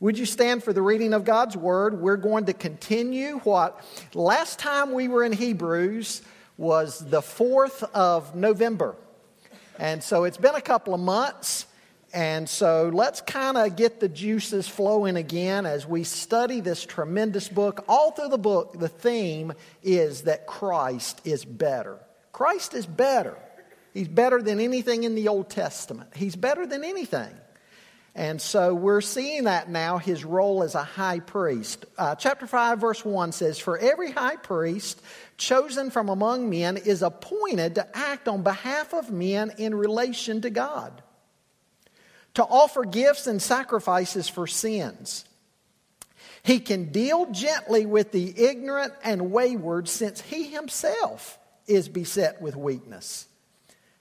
Would you stand for the reading of God's Word? We're going to continue what last time we were in Hebrews was the 4th of November. And so it's been a couple of months. And so let's kind of get the juices flowing again as we study this tremendous book. All through the book, the theme is that Christ is better. Christ is better. He's better than anything in the Old Testament, He's better than anything. And so we're seeing that now, his role as a high priest. Uh, chapter 5, verse 1 says, For every high priest chosen from among men is appointed to act on behalf of men in relation to God, to offer gifts and sacrifices for sins. He can deal gently with the ignorant and wayward since he himself is beset with weakness.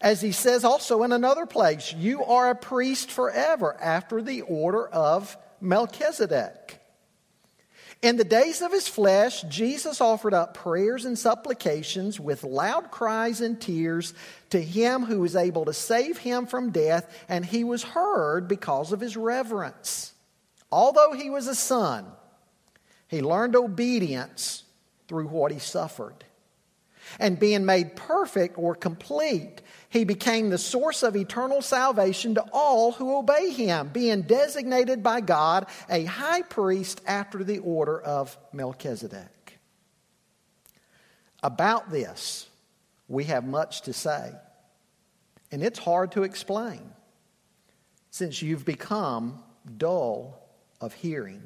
As he says also in another place, you are a priest forever after the order of Melchizedek. In the days of his flesh, Jesus offered up prayers and supplications with loud cries and tears to him who was able to save him from death, and he was heard because of his reverence. Although he was a son, he learned obedience through what he suffered. And being made perfect or complete, he became the source of eternal salvation to all who obey him, being designated by God a high priest after the order of Melchizedek. About this, we have much to say, and it's hard to explain since you've become dull of hearing.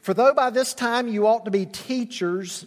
For though by this time you ought to be teachers,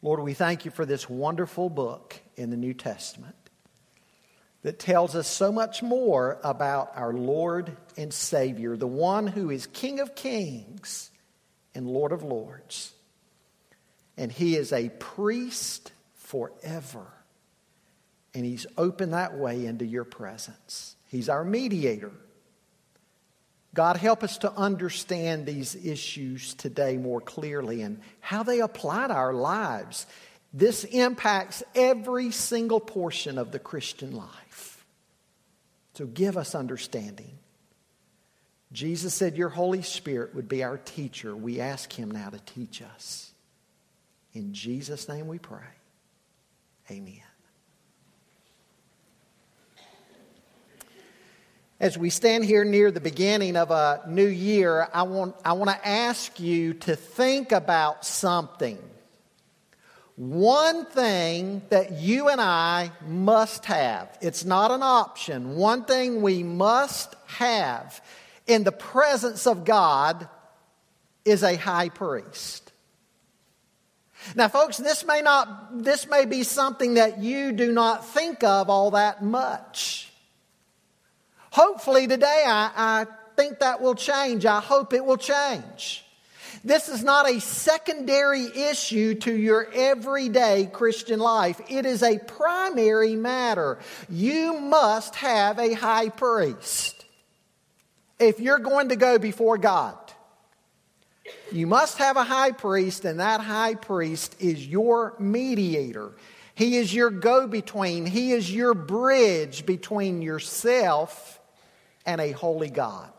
Lord, we thank you for this wonderful book in the New Testament that tells us so much more about our Lord and Savior, the one who is King of kings and Lord of lords. And he is a priest forever. And he's opened that way into your presence. He's our mediator God, help us to understand these issues today more clearly and how they apply to our lives. This impacts every single portion of the Christian life. So give us understanding. Jesus said, Your Holy Spirit would be our teacher. We ask Him now to teach us. In Jesus' name we pray. Amen. As we stand here near the beginning of a new year, I want, I want to ask you to think about something. One thing that you and I must have, it's not an option, one thing we must have in the presence of God is a high priest. Now, folks, this may not, this may be something that you do not think of all that much. Hopefully, today, I, I think that will change. I hope it will change. This is not a secondary issue to your everyday Christian life. It is a primary matter. You must have a high priest if you're going to go before God. You must have a high priest, and that high priest is your mediator. He is your go between, he is your bridge between yourself and a holy God.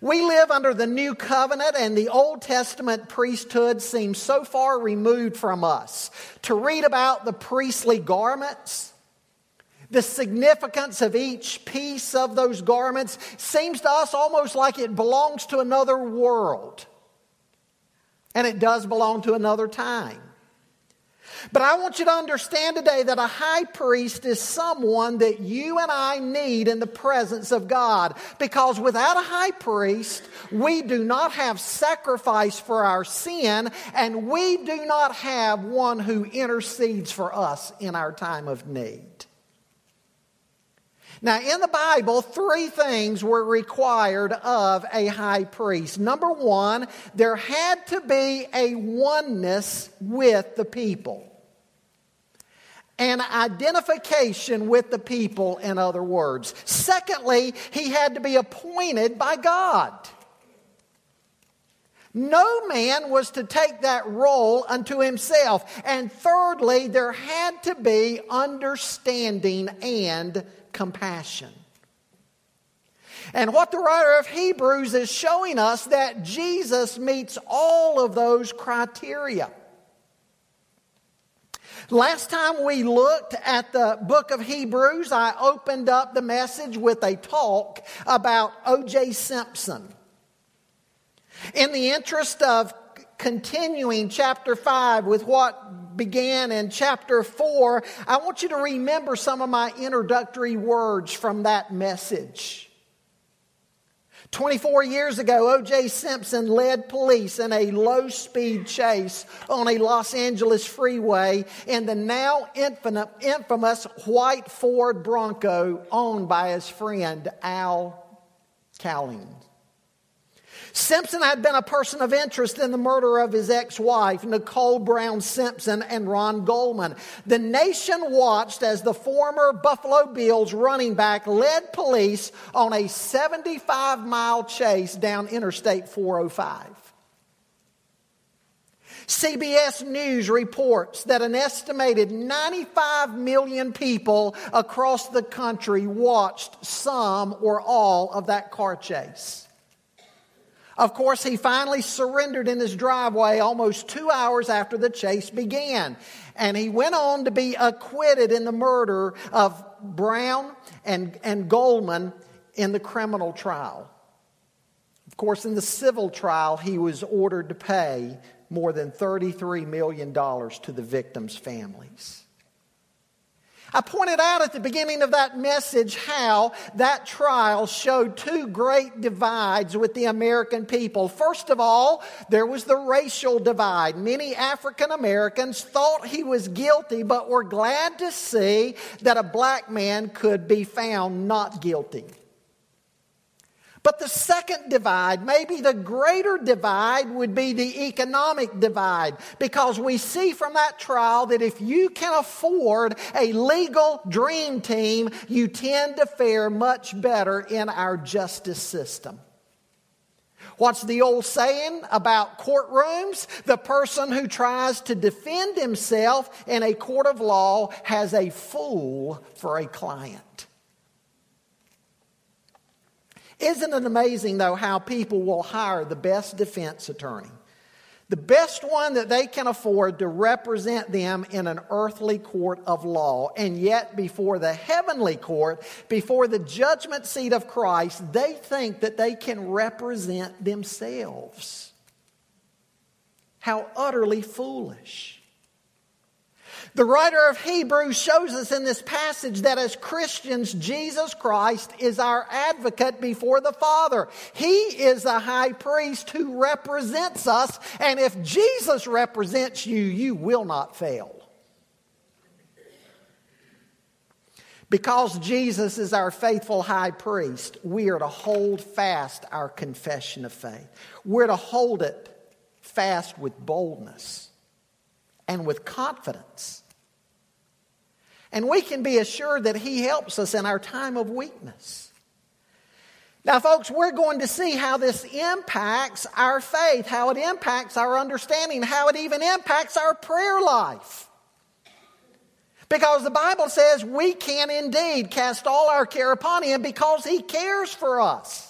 We live under the new covenant, and the Old Testament priesthood seems so far removed from us. To read about the priestly garments, The significance of each piece of those garments seems to us almost like it belongs to another world. And it does belong to another time. But I want you to understand today that a high priest is someone that you and I need in the presence of God. Because without a high priest, we do not have sacrifice for our sin, and we do not have one who intercedes for us in our time of need. Now, in the Bible, three things were required of a high priest. Number one, there had to be a oneness with the people. An identification with the people, in other words. Secondly, he had to be appointed by God. No man was to take that role unto himself. And thirdly, there had to be understanding and compassion. And what the writer of Hebrews is showing us that Jesus meets all of those criteria. Last time we looked at the book of Hebrews, I opened up the message with a talk about O.J. Simpson. In the interest of continuing chapter 5 with what began in chapter 4, I want you to remember some of my introductory words from that message. 24 years ago, O.J. Simpson led police in a low speed chase on a Los Angeles freeway in the now infamous white Ford Bronco owned by his friend Al Cowling. Simpson had been a person of interest in the murder of his ex wife, Nicole Brown Simpson, and Ron Goldman. The nation watched as the former Buffalo Bills running back led police on a 75 mile chase down Interstate 405. CBS News reports that an estimated 95 million people across the country watched some or all of that car chase. Of course, he finally surrendered in his driveway almost two hours after the chase began. And he went on to be acquitted in the murder of Brown and, and Goldman in the criminal trial. Of course, in the civil trial, he was ordered to pay more than $33 million to the victims' families. I pointed out at the beginning of that message how that trial showed two great divides with the American people. First of all, there was the racial divide. Many African Americans thought he was guilty, but were glad to see that a black man could be found not guilty. But the second divide, maybe the greater divide, would be the economic divide. Because we see from that trial that if you can afford a legal dream team, you tend to fare much better in our justice system. What's the old saying about courtrooms? The person who tries to defend himself in a court of law has a fool for a client. Isn't it amazing, though, how people will hire the best defense attorney? The best one that they can afford to represent them in an earthly court of law. And yet, before the heavenly court, before the judgment seat of Christ, they think that they can represent themselves. How utterly foolish. The writer of Hebrews shows us in this passage that as Christians, Jesus Christ is our advocate before the Father. He is the high priest who represents us, and if Jesus represents you, you will not fail. Because Jesus is our faithful high priest, we are to hold fast our confession of faith. We're to hold it fast with boldness and with confidence. And we can be assured that He helps us in our time of weakness. Now, folks, we're going to see how this impacts our faith, how it impacts our understanding, how it even impacts our prayer life. Because the Bible says we can indeed cast all our care upon Him because He cares for us.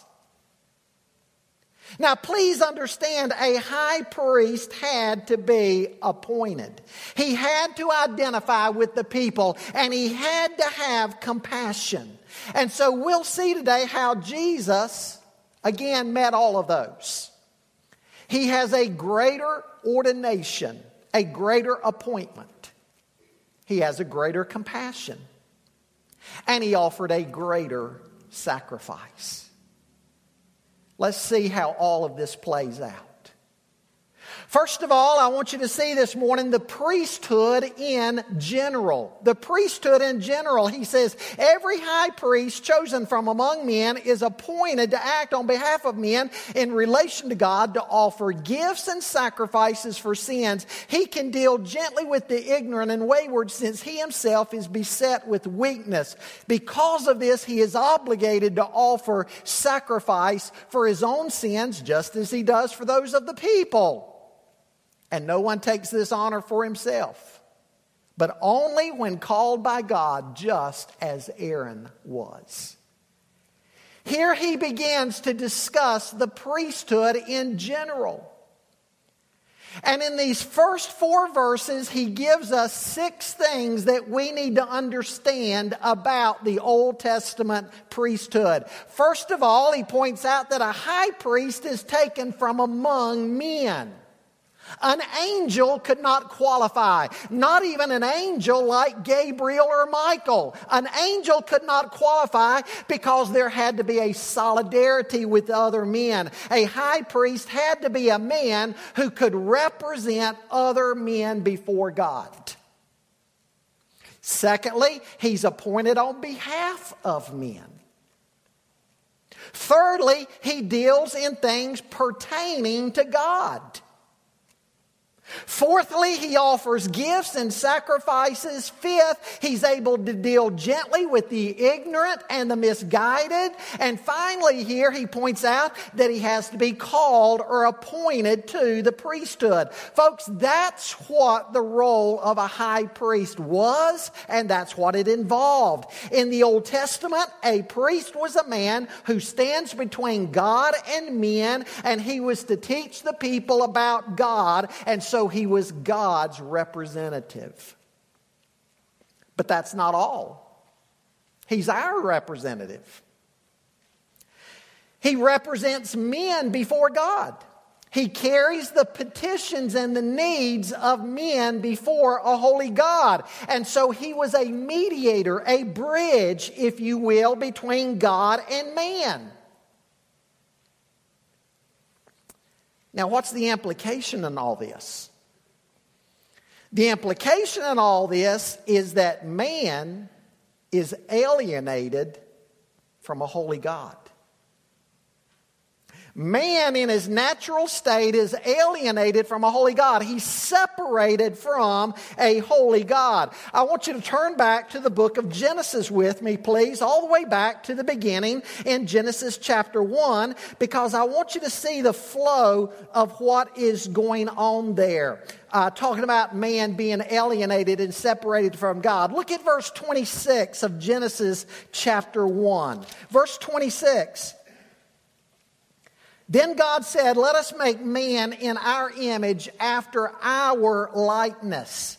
Now, please understand a high priest had to be appointed. He had to identify with the people and he had to have compassion. And so we'll see today how Jesus, again, met all of those. He has a greater ordination, a greater appointment. He has a greater compassion. And he offered a greater sacrifice. Let's see how all of this plays out. First of all, I want you to see this morning the priesthood in general. The priesthood in general. He says, every high priest chosen from among men is appointed to act on behalf of men in relation to God to offer gifts and sacrifices for sins. He can deal gently with the ignorant and wayward since he himself is beset with weakness. Because of this, he is obligated to offer sacrifice for his own sins just as he does for those of the people. And no one takes this honor for himself, but only when called by God, just as Aaron was. Here he begins to discuss the priesthood in general. And in these first four verses, he gives us six things that we need to understand about the Old Testament priesthood. First of all, he points out that a high priest is taken from among men. An angel could not qualify. Not even an angel like Gabriel or Michael. An angel could not qualify because there had to be a solidarity with other men. A high priest had to be a man who could represent other men before God. Secondly, he's appointed on behalf of men. Thirdly, he deals in things pertaining to God. Fourthly, he offers gifts and sacrifices. Fifth, he's able to deal gently with the ignorant and the misguided. And finally, here he points out that he has to be called or appointed to the priesthood. Folks, that's what the role of a high priest was, and that's what it involved. In the Old Testament, a priest was a man who stands between God and men, and he was to teach the people about God. And so he was God's representative. But that's not all. He's our representative. He represents men before God. He carries the petitions and the needs of men before a holy God. And so he was a mediator, a bridge, if you will, between God and man. Now, what's the implication in all this? The implication in all this is that man is alienated from a holy God. Man, in his natural state, is alienated from a holy God. He's separated from a holy God. I want you to turn back to the book of Genesis with me, please, all the way back to the beginning in Genesis chapter 1, because I want you to see the flow of what is going on there. Uh, talking about man being alienated and separated from God. Look at verse 26 of Genesis chapter 1. Verse 26. Then God said, Let us make man in our image after our likeness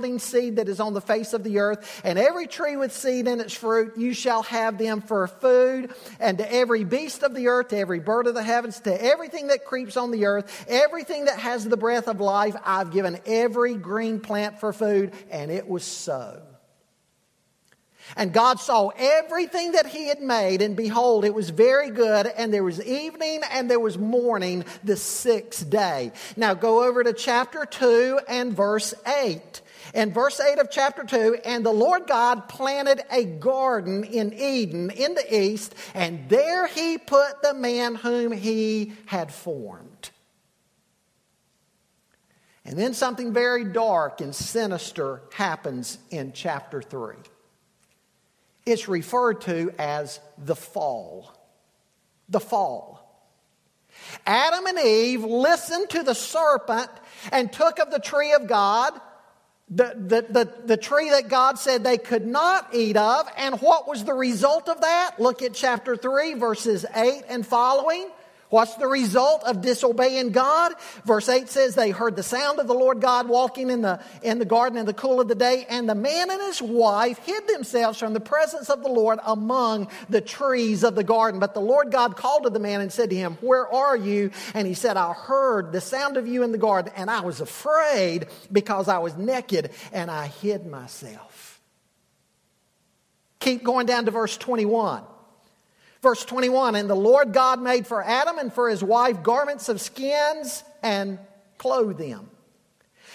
yielding seed that is on the face of the earth, and every tree with seed in its fruit, you shall have them for food, and to every beast of the earth, to every bird of the heavens, to everything that creeps on the earth, everything that has the breath of life, I've given every green plant for food, and it was so. And God saw everything that He had made, and behold, it was very good. And there was evening and there was morning the sixth day. Now go over to chapter 2 and verse 8. In verse 8 of chapter 2, and the Lord God planted a garden in Eden in the east, and there he put the man whom he had formed. And then something very dark and sinister happens in chapter 3. It's referred to as the fall. The fall. Adam and Eve listened to the serpent and took of the tree of God, the, the, the, the, tree that God said they could not eat of. And what was the result of that? Look at chapter 3, verses 8 and following. What's the result of disobeying God? Verse 8 says, They heard the sound of the Lord God walking in the, in the garden in the cool of the day, and the man and his wife hid themselves from the presence of the Lord among the trees of the garden. But the Lord God called to the man and said to him, Where are you? And he said, I heard the sound of you in the garden, and I was afraid because I was naked, and I hid myself. Keep going down to verse 21. Verse 21 And the Lord God made for Adam and for his wife garments of skins and clothed them.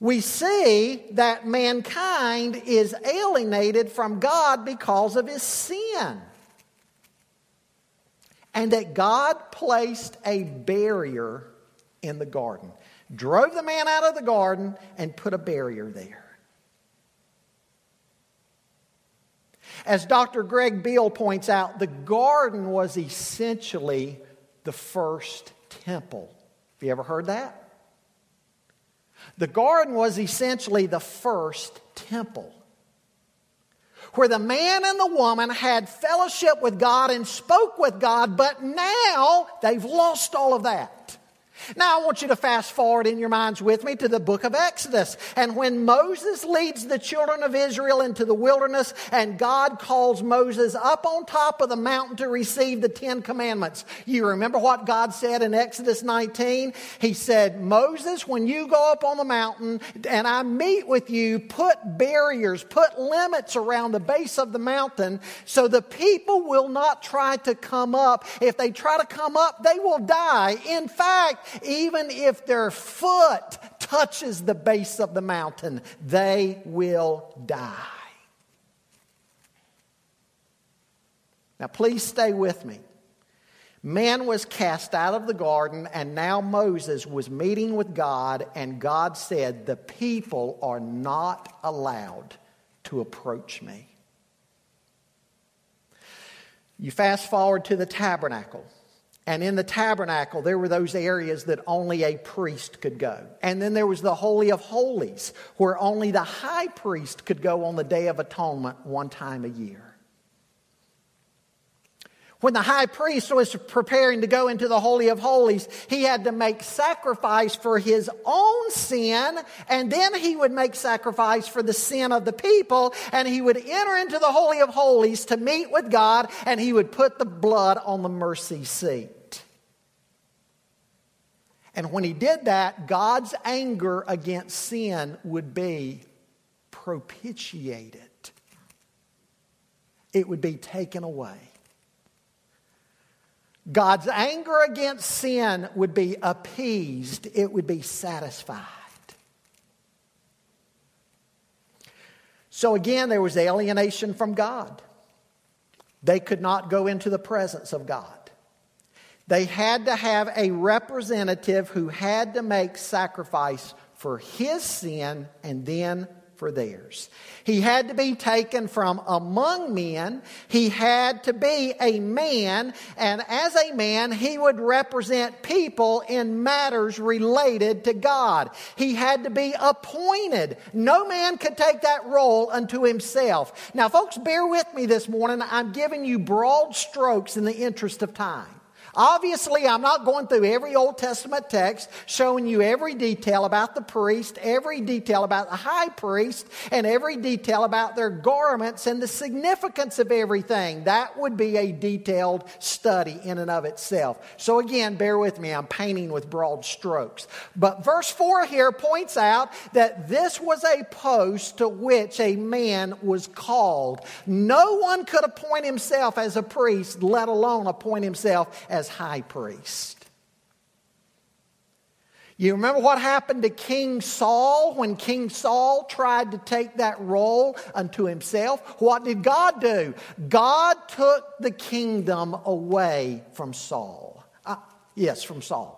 We see that mankind is alienated from God because of his sin. And that God placed a barrier in the garden, drove the man out of the garden, and put a barrier there. As Dr. Greg Beale points out, the garden was essentially the first temple. Have you ever heard that? The garden was essentially the first temple where the man and the woman had fellowship with God and spoke with God, but now they've lost all of that. Now, I want you to fast forward in your minds with me to the book of Exodus. And when Moses leads the children of Israel into the wilderness, and God calls Moses up on top of the mountain to receive the Ten Commandments, you remember what God said in Exodus 19? He said, Moses, when you go up on the mountain and I meet with you, put barriers, put limits around the base of the mountain so the people will not try to come up. If they try to come up, they will die. In fact, even if their foot touches the base of the mountain, they will die. Now, please stay with me. Man was cast out of the garden, and now Moses was meeting with God, and God said, The people are not allowed to approach me. You fast forward to the tabernacle. And in the tabernacle, there were those areas that only a priest could go. And then there was the Holy of Holies, where only the high priest could go on the Day of Atonement one time a year. When the high priest was preparing to go into the Holy of Holies, he had to make sacrifice for his own sin, and then he would make sacrifice for the sin of the people, and he would enter into the Holy of Holies to meet with God, and he would put the blood on the mercy seat. And when he did that, God's anger against sin would be propitiated, it would be taken away. God's anger against sin would be appeased, it would be satisfied. So again, there was alienation from God. They could not go into the presence of God. They had to have a representative who had to make sacrifice for his sin and then for theirs. He had to be taken from among men. He had to be a man, and as a man, he would represent people in matters related to God. He had to be appointed. No man could take that role unto himself. Now, folks, bear with me this morning. I'm giving you broad strokes in the interest of time. Obviously, I'm not going through every Old Testament text showing you every detail about the priest, every detail about the high priest, and every detail about their garments and the significance of everything. That would be a detailed study in and of itself. So, again, bear with me, I'm painting with broad strokes. But verse 4 here points out that this was a post to which a man was called. No one could appoint himself as a priest, let alone appoint himself as high priest. You remember what happened to King Saul when King Saul tried to take that role unto himself? What did God do? God took the kingdom away from Saul. Uh, yes, from Saul.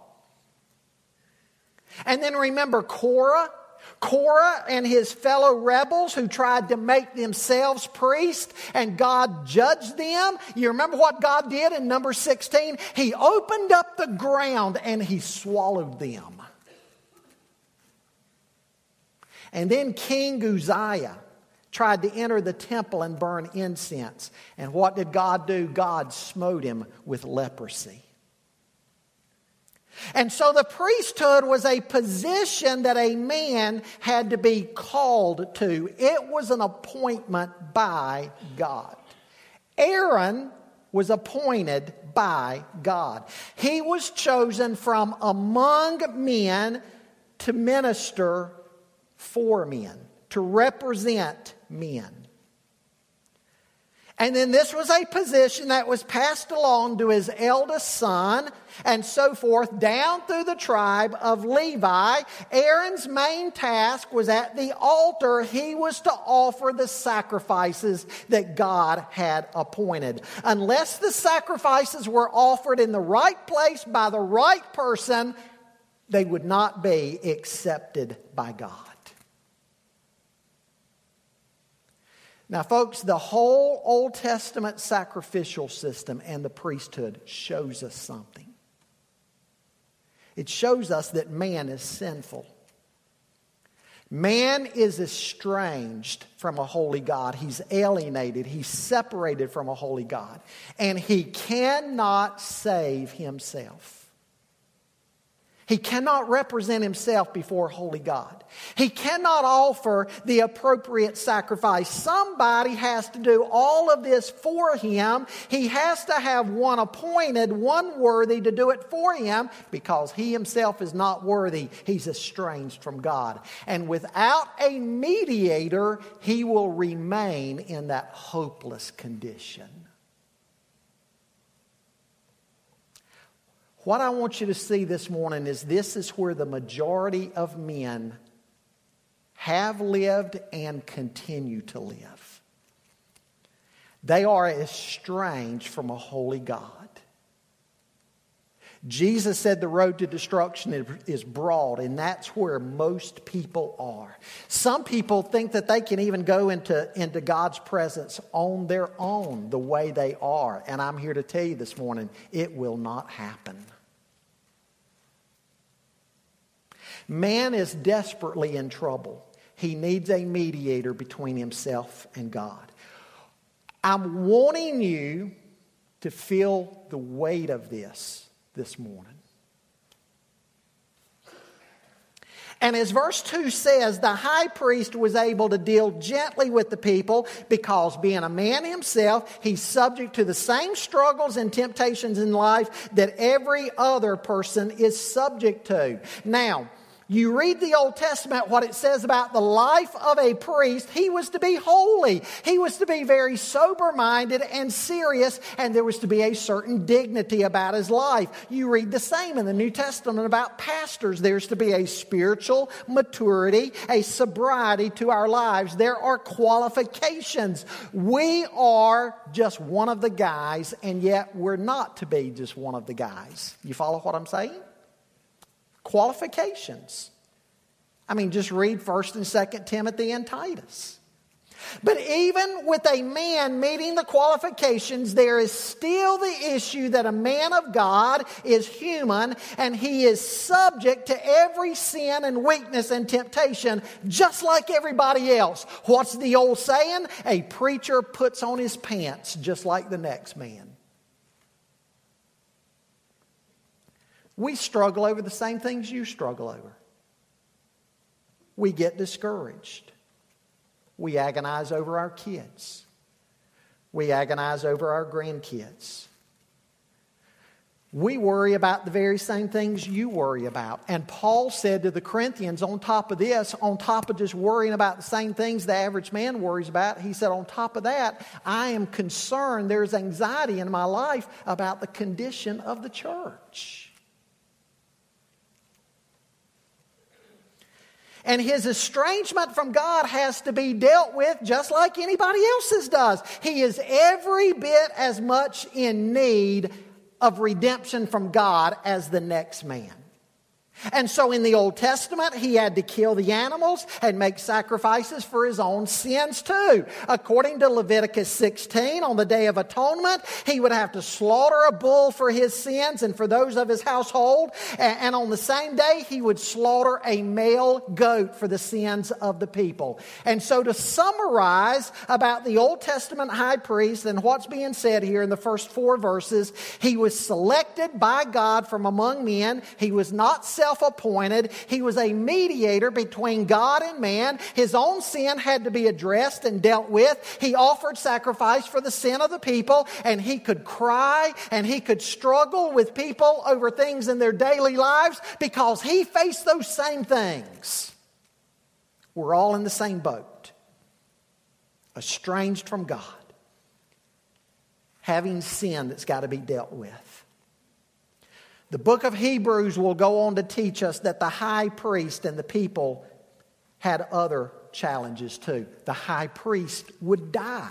And then remember Korah? Korah and his fellow rebels who tried to make themselves priests and God judged them. You remember what God did in number 16? He opened up the ground and he swallowed them. And then King Uzziah tried to enter the temple and burn incense. And what did God do? God smote him with leprosy. And so the priesthood was a position that a man had to be called to. It was an appointment by God. Aaron was appointed by God. He was chosen from among men to minister for men, to represent men. And then this was a position that was passed along to his eldest son and so forth down through the tribe of Levi. Aaron's main task was at the altar. He was to offer the sacrifices that God had appointed. Unless the sacrifices were offered in the right place by the right person, they would not be accepted by God. Now, folks, the whole Old Testament sacrificial system and the priesthood shows us something. It shows us that man is sinful. Man is estranged from a holy God. He's alienated. He's separated from a holy God. And he cannot save himself. He cannot represent himself before holy God. He cannot offer the appropriate sacrifice. Somebody has to do all of this for him. He has to have one appointed, one worthy to do it for him because he himself is not worthy. He's estranged from God. And without a mediator, he will remain in that hopeless condition. What I want you to see this morning is this is where the majority of men have lived and continue to live. They are estranged from a holy God. Jesus said the road to destruction is broad, and that's where most people are. Some people think that they can even go into, into God's presence on their own the way they are. And I'm here to tell you this morning it will not happen. Man is desperately in trouble. He needs a mediator between himself and God. I'm wanting you to feel the weight of this this morning. And as verse 2 says, the high priest was able to deal gently with the people because being a man himself, he's subject to the same struggles and temptations in life that every other person is subject to. Now, you read the Old Testament, what it says about the life of a priest, he was to be holy. He was to be very sober minded and serious, and there was to be a certain dignity about his life. You read the same in the New Testament about pastors. There's to be a spiritual maturity, a sobriety to our lives. There are qualifications. We are just one of the guys, and yet we're not to be just one of the guys. You follow what I'm saying? Qualifications. I mean, just read 1st and 2nd Timothy and Titus. But even with a man meeting the qualifications, there is still the issue that a man of God is human and he is subject to every sin and weakness and temptation just like everybody else. What's the old saying? A preacher puts on his pants just like the next man. We struggle over the same things you struggle over. We get discouraged. We agonize over our kids. We agonize over our grandkids. We worry about the very same things you worry about. And Paul said to the Corinthians, on top of this, on top of just worrying about the same things the average man worries about, he said, on top of that, I am concerned, there's anxiety in my life about the condition of the church. And his estrangement from God has to be dealt with just like anybody else's does. He is every bit as much in need of redemption from God as the next man. And so in the Old Testament, he had to kill the animals and make sacrifices for his own sins too. According to Leviticus 16, on the Day of Atonement, he would have to slaughter a bull for his sins and for those of his household. And on the same day, he would slaughter a male goat for the sins of the people. And so to summarize about the Old Testament high priest and what's being said here in the first four verses, he was selected by God from among men. He was not self appointed. He was a mediator between God and man. His own sin had to be addressed and dealt with. He offered sacrifice for the sin of the people, and he could cry and he could struggle with people over things in their daily lives because he faced those same things. We're all in the same boat, estranged from God, having sin that's got to be dealt with. The book of Hebrews will go on to teach us that the high priest and the people had other challenges too. The high priest would die.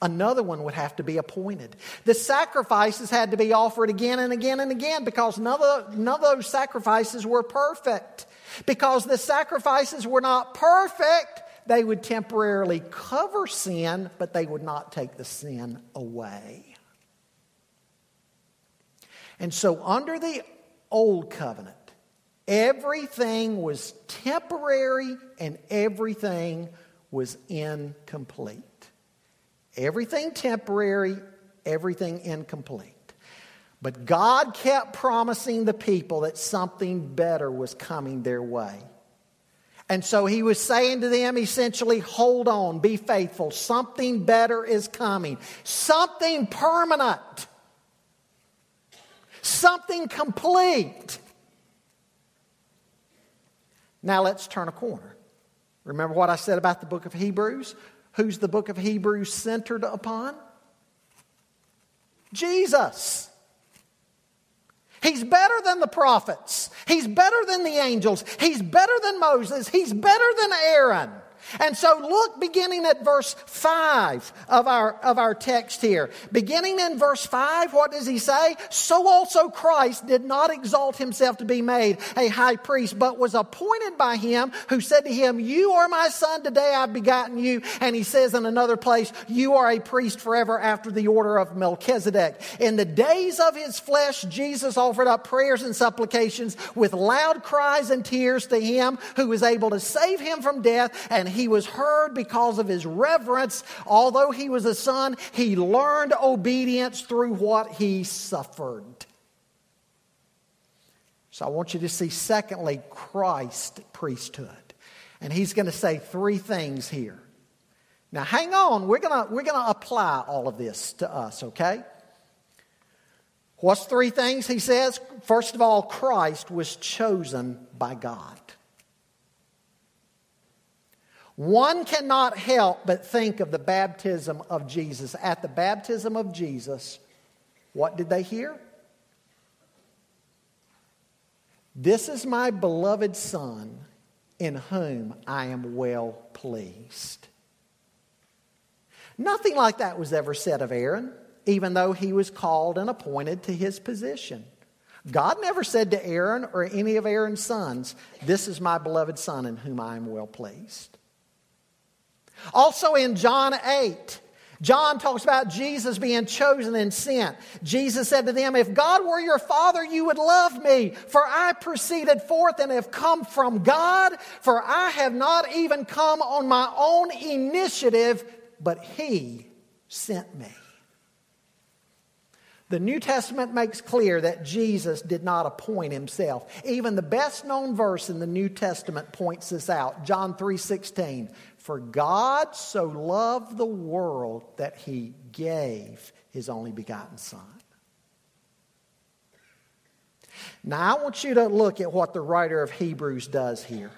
Another one would have to be appointed. The sacrifices had to be offered again and again and again because none of, none of those sacrifices were perfect. Because the sacrifices were not perfect, they would temporarily cover sin, but they would not take the sin away. And so, under the old covenant, everything was temporary and everything was incomplete. Everything temporary, everything incomplete. But God kept promising the people that something better was coming their way. And so he was saying to them essentially, hold on, be faithful. Something better is coming, something permanent something complete. Now let's turn a corner. Remember what I said about the book of Hebrews? Who's the book of Hebrews centered upon? Jesus. He's better than the prophets. He's better than the angels. He's better than Moses. He's better than Aaron. And so look beginning at verse 5 of our, of our text here. Beginning in verse 5, what does he say? So also Christ did not exalt himself to be made a high priest, but was appointed by him who said to him, You are my son, today I've begotten you. And he says in another place, You are a priest forever after the order of Melchizedek. In the days of his flesh, Jesus offered up prayers and supplications with loud cries and tears to him who was able to save him from death, and he was heard because of his reverence. Although he was a son, he learned obedience through what he suffered. So I want you to see, secondly, Christ priesthood. And he's going to say three things here. Now, hang on. We're going we're going to apply all of this to us, okay? What's three things he says? First of all, Christ was chosen by God. One cannot help but think of the baptism of Jesus. At the baptism of Jesus, what did they hear? This is my beloved Son in whom I am well pleased. Nothing like that was ever said of Aaron, even though he was called and appointed to his position. God never said to Aaron or any of Aaron's sons, This is my beloved Son in whom I am well pleased. Also in John 8, John talks about Jesus being chosen and sent. Jesus said to them, If God were your Father, you would love me, for I proceeded forth and have come from God, for I have not even come on my own initiative, but He sent me. The New Testament makes clear that Jesus did not appoint himself. Even the best known verse in the New Testament points this out. John 3:16. For God so loved the world that he gave his only begotten son. Now I want you to look at what the writer of Hebrews does here.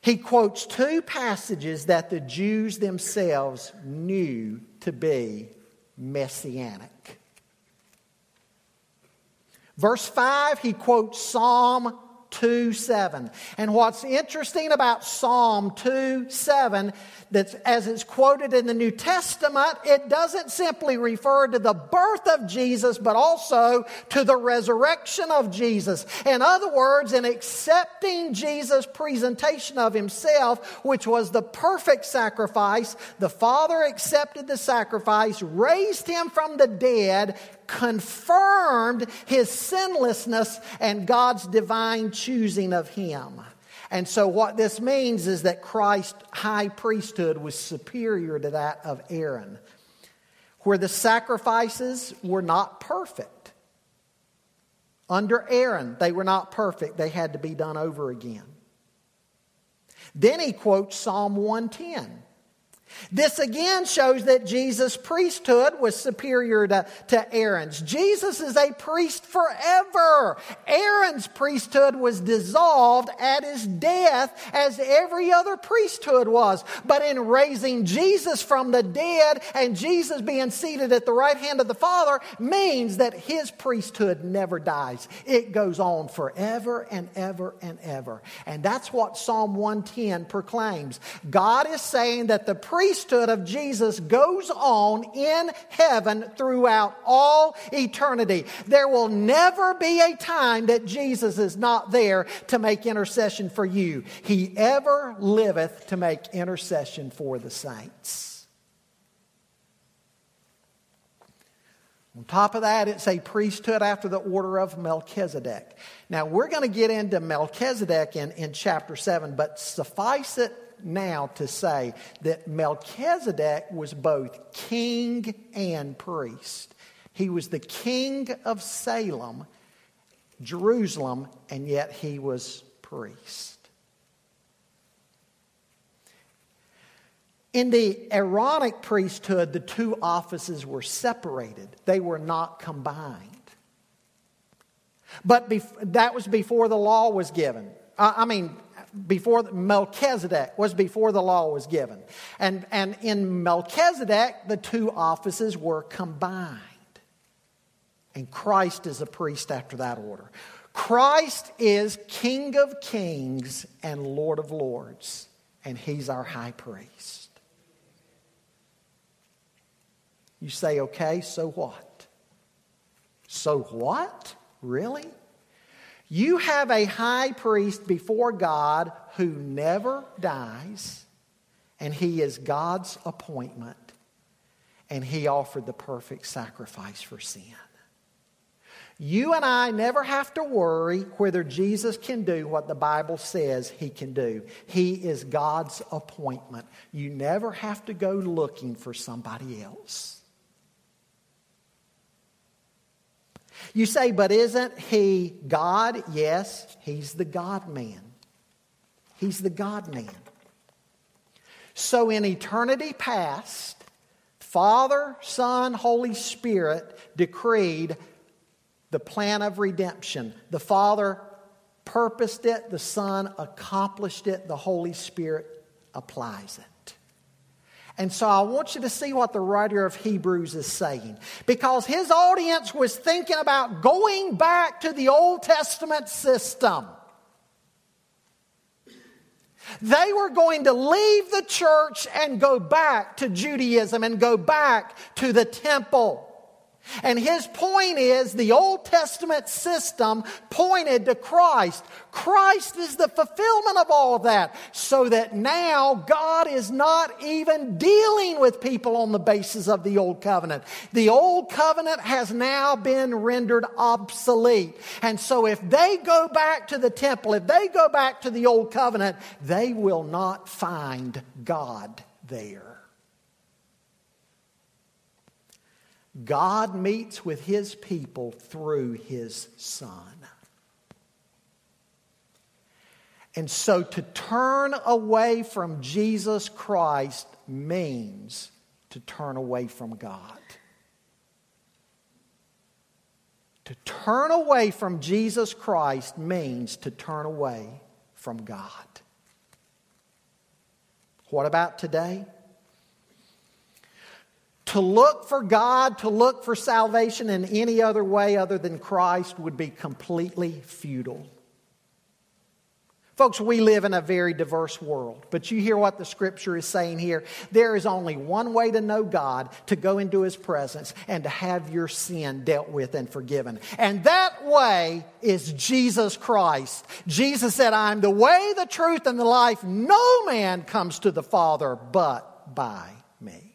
He quotes two passages that the Jews themselves knew to be messianic. Verse 5, he quotes Psalm 2 7. And what's interesting about Psalm 2 7, that as it's quoted in the New Testament, it doesn't simply refer to the birth of Jesus, but also to the resurrection of Jesus. In other words, in accepting Jesus' presentation of himself, which was the perfect sacrifice, the Father accepted the sacrifice, raised him from the dead, confirmed his sinlessness and God's divine choosing of him. And so, what this means is that Christ's high priesthood was superior to that of Aaron, where the sacrifices were not perfect. Under Aaron, they were not perfect, they had to be done over again. Then he quotes Psalm 110 this again shows that Jesus' priesthood was superior to, to Aaron's. Jesus is a priest forever. Aaron's priesthood was dissolved at his death as every other priesthood was. But in raising Jesus from the dead and Jesus being seated at the right hand of the Father means that his priesthood never dies. It goes on forever and ever and ever. And that's what Psalm 110 proclaims. God is saying that the priesthood of Jesus goes on in heaven throughout all eternity. There will never be a time that Jesus is not there to make intercession for you. He ever liveth to make intercession for the saints. On top of that, it's a priesthood after the order of Melchizedek. Now, we're going to get into Melchizedek in, in chapter 7, but suffice it now to say that Melchizedek was both king and priest. He was the king of Salem, Jerusalem, and yet he was priest. In the Aaronic priesthood, the two offices were separated, they were not combined. But bef- that was before the law was given. I mean, before Melchizedek was before the law was given. And, and in Melchizedek, the two offices were combined. And Christ is a priest after that order. Christ is King of kings and Lord of lords, and he's our high priest. You say, okay, so what? So what? Really? You have a high priest before God who never dies, and he is God's appointment, and he offered the perfect sacrifice for sin. You and I never have to worry whether Jesus can do what the Bible says he can do. He is God's appointment. You never have to go looking for somebody else. You say, but isn't he God? Yes, he's the God man. He's the God man. So in eternity past, Father, Son, Holy Spirit decreed the plan of redemption. The Father purposed it, the Son accomplished it, the Holy Spirit applies it. And so I want you to see what the writer of Hebrews is saying. Because his audience was thinking about going back to the Old Testament system. They were going to leave the church and go back to Judaism and go back to the temple. And his point is the Old Testament system pointed to Christ. Christ is the fulfillment of all that. So that now God is not even dealing with people on the basis of the Old Covenant. The Old Covenant has now been rendered obsolete. And so if they go back to the temple, if they go back to the Old Covenant, they will not find God there. God meets with his people through his Son. And so to turn away from Jesus Christ means to turn away from God. To turn away from Jesus Christ means to turn away from God. What about today? To look for God, to look for salvation in any other way other than Christ would be completely futile. Folks, we live in a very diverse world, but you hear what the scripture is saying here. There is only one way to know God, to go into his presence and to have your sin dealt with and forgiven. And that way is Jesus Christ. Jesus said, I'm the way, the truth, and the life. No man comes to the Father but by me.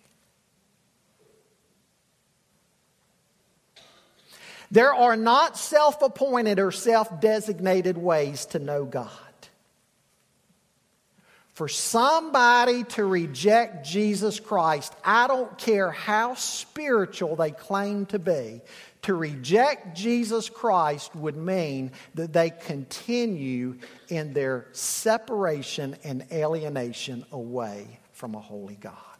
There are not self appointed or self designated ways to know God. For somebody to reject Jesus Christ, I don't care how spiritual they claim to be, to reject Jesus Christ would mean that they continue in their separation and alienation away from a holy God.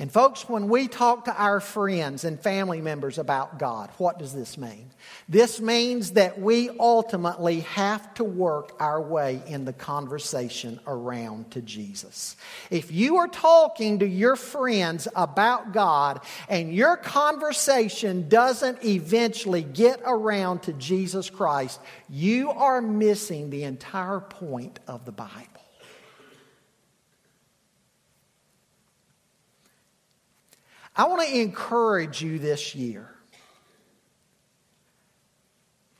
And, folks, when we talk to our friends and family members about God, what does this mean? This means that we ultimately have to work our way in the conversation around to Jesus. If you are talking to your friends about God and your conversation doesn't eventually get around to Jesus Christ, you are missing the entire point of the Bible. I want to encourage you this year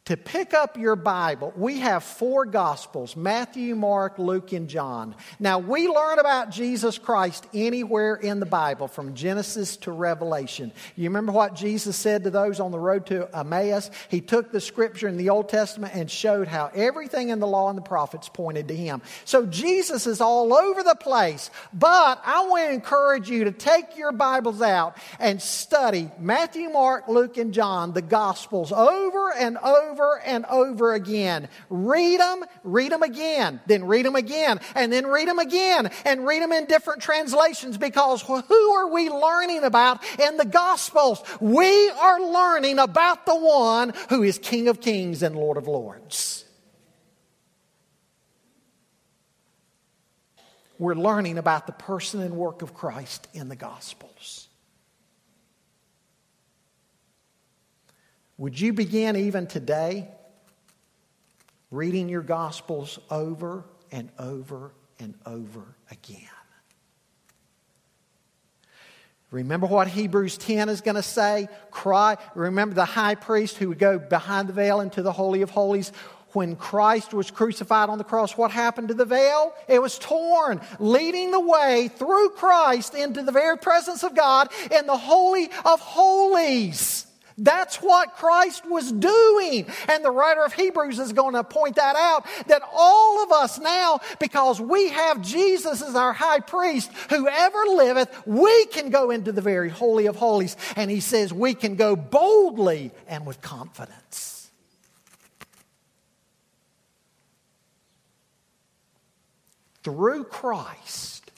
to pick up your Bible, we have four Gospels Matthew, Mark, Luke, and John. Now, we learn about Jesus Christ anywhere in the Bible, from Genesis to Revelation. You remember what Jesus said to those on the road to Emmaus? He took the scripture in the Old Testament and showed how everything in the law and the prophets pointed to him. So, Jesus is all over the place. But I want to encourage you to take your Bibles out and study Matthew, Mark, Luke, and John, the Gospels, over and over over and over again. Read them, read them again, then read them again, and then read them again, and read them in different translations because who are we learning about in the Gospels? We are learning about the one who is King of Kings and Lord of Lords. We're learning about the person and work of Christ in the Gospels. Would you begin even today reading your Gospels over and over and over again? Remember what Hebrews 10 is going to say? Cry. Remember the high priest who would go behind the veil into the Holy of Holies? When Christ was crucified on the cross, what happened to the veil? It was torn, leading the way through Christ into the very presence of God in the Holy of Holies. That's what Christ was doing. And the writer of Hebrews is going to point that out that all of us now, because we have Jesus as our high priest, whoever liveth, we can go into the very holy of holies. And he says we can go boldly and with confidence. Through Christ,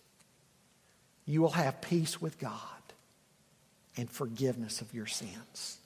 you will have peace with God and forgiveness of your sins.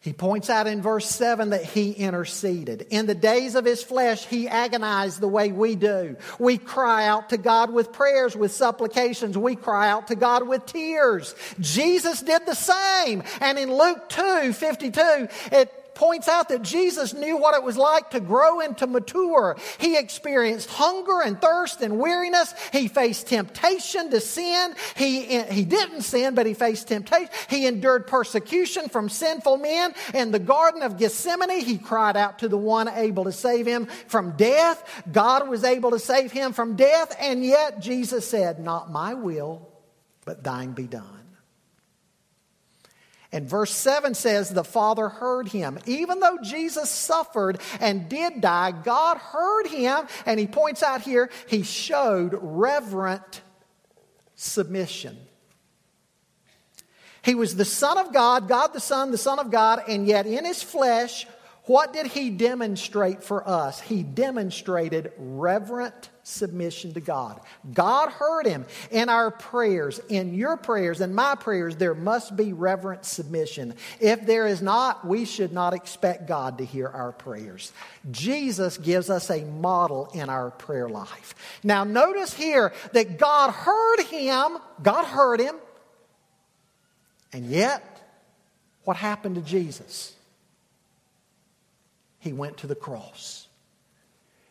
He points out in verse 7 that he interceded. In the days of his flesh, he agonized the way we do. We cry out to God with prayers, with supplications. We cry out to God with tears. Jesus did the same. And in Luke 2 52, it points out that Jesus knew what it was like to grow and to mature. He experienced hunger and thirst and weariness. He faced temptation to sin. He, he didn't sin, but he faced temptation. He endured persecution from sinful men. In the Garden of Gethsemane, he cried out to the one able to save him from death. God was able to save him from death, and yet Jesus said, Not my will, but thine be done. And verse 7 says, The Father heard him. Even though Jesus suffered and did die, God heard him. And he points out here, he showed reverent submission. He was the Son of God, God the Son, the Son of God, and yet in his flesh, what did he demonstrate for us? He demonstrated reverent submission to God. God heard him in our prayers, in your prayers, in my prayers, there must be reverent submission. If there is not, we should not expect God to hear our prayers. Jesus gives us a model in our prayer life. Now, notice here that God heard him, God heard him, and yet, what happened to Jesus? He went to the cross.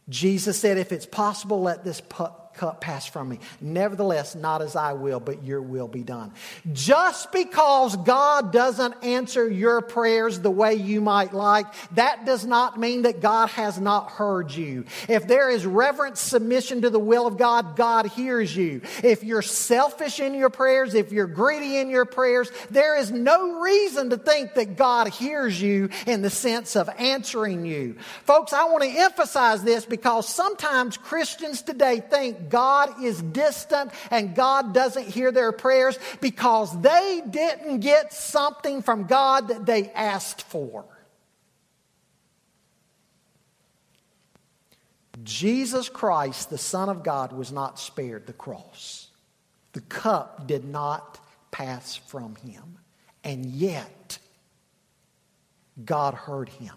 Jesus said, If it's possible, let this cup pass from me. Nevertheless, not as I will, but your will be done. Just because God doesn't answer your prayers the way you might like, that does not mean that God has not heard you. If there is reverent submission to the will of God, God hears you. If you're selfish in your prayers, if you're greedy in your prayers, there is no reason to think that God hears you in the sense of answering you. Folks, I want to emphasize this because sometimes Christians today think God is distant and God doesn't hear their prayers because they didn't get something from God that they asked for. Jesus Christ, the Son of God, was not spared the cross. The cup did not pass from him. And yet, God heard him.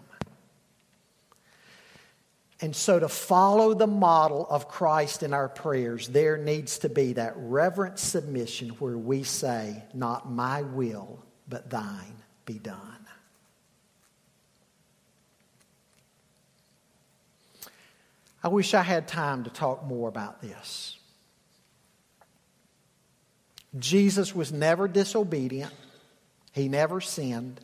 And so, to follow the model of Christ in our prayers, there needs to be that reverent submission where we say, Not my will, but thine be done. I wish I had time to talk more about this. Jesus was never disobedient, he never sinned.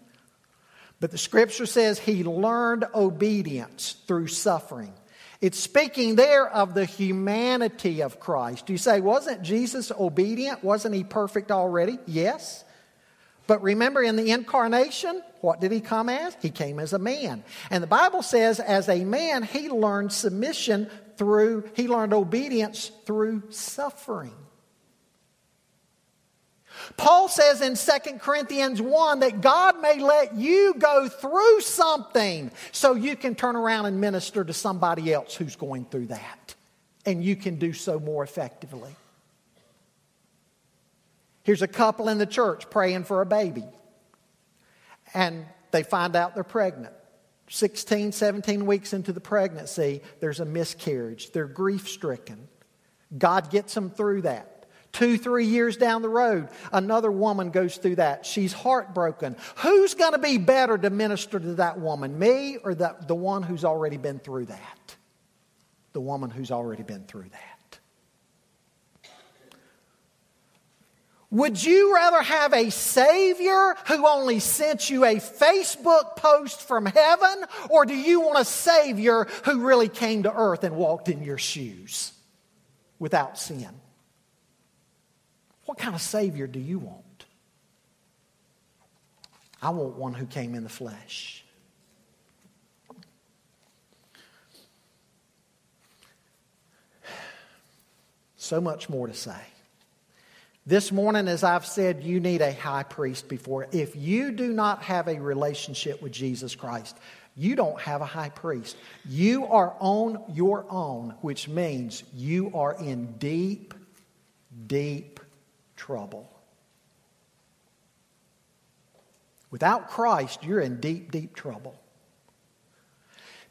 But the scripture says he learned obedience through suffering. It's speaking there of the humanity of Christ. You say, wasn't Jesus obedient? Wasn't he perfect already? Yes. But remember, in the incarnation, what did he come as? He came as a man. And the Bible says, as a man, he learned submission through, he learned obedience through suffering. Paul says in 2 Corinthians 1 that God may let you go through something so you can turn around and minister to somebody else who's going through that. And you can do so more effectively. Here's a couple in the church praying for a baby. And they find out they're pregnant. 16, 17 weeks into the pregnancy, there's a miscarriage. They're grief stricken. God gets them through that. Two, three years down the road, another woman goes through that. She's heartbroken. Who's going to be better to minister to that woman, me or the, the one who's already been through that? The woman who's already been through that. Would you rather have a Savior who only sent you a Facebook post from heaven, or do you want a Savior who really came to earth and walked in your shoes without sin? What kind of Savior do you want? I want one who came in the flesh. So much more to say. This morning, as I've said, you need a high priest before. If you do not have a relationship with Jesus Christ, you don't have a high priest. You are on your own, which means you are in deep, deep trouble. Without Christ, you're in deep, deep trouble.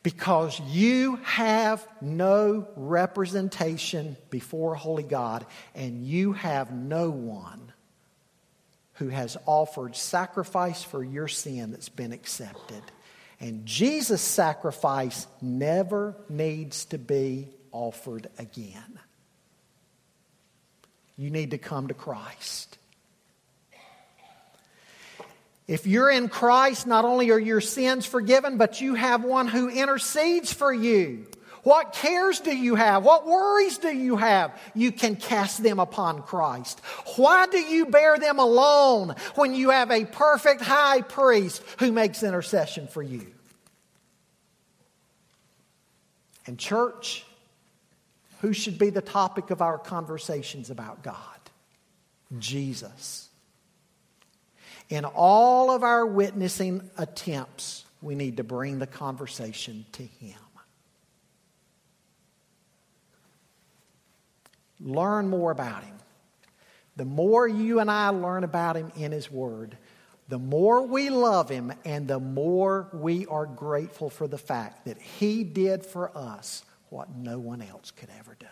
Because you have no representation before holy God, and you have no one who has offered sacrifice for your sin that's been accepted. And Jesus' sacrifice never needs to be offered again you need to come to Christ. If you're in Christ, not only are your sins forgiven, but you have one who intercedes for you. What cares do you have? What worries do you have? You can cast them upon Christ. Why do you bear them alone when you have a perfect high priest who makes intercession for you? And, church, who should be the topic of our conversations about God? Jesus. In all of our witnessing attempts, we need to bring the conversation to Him. Learn more about Him. The more you and I learn about Him in His Word, the more we love Him and the more we are grateful for the fact that He did for us what no one else could ever do.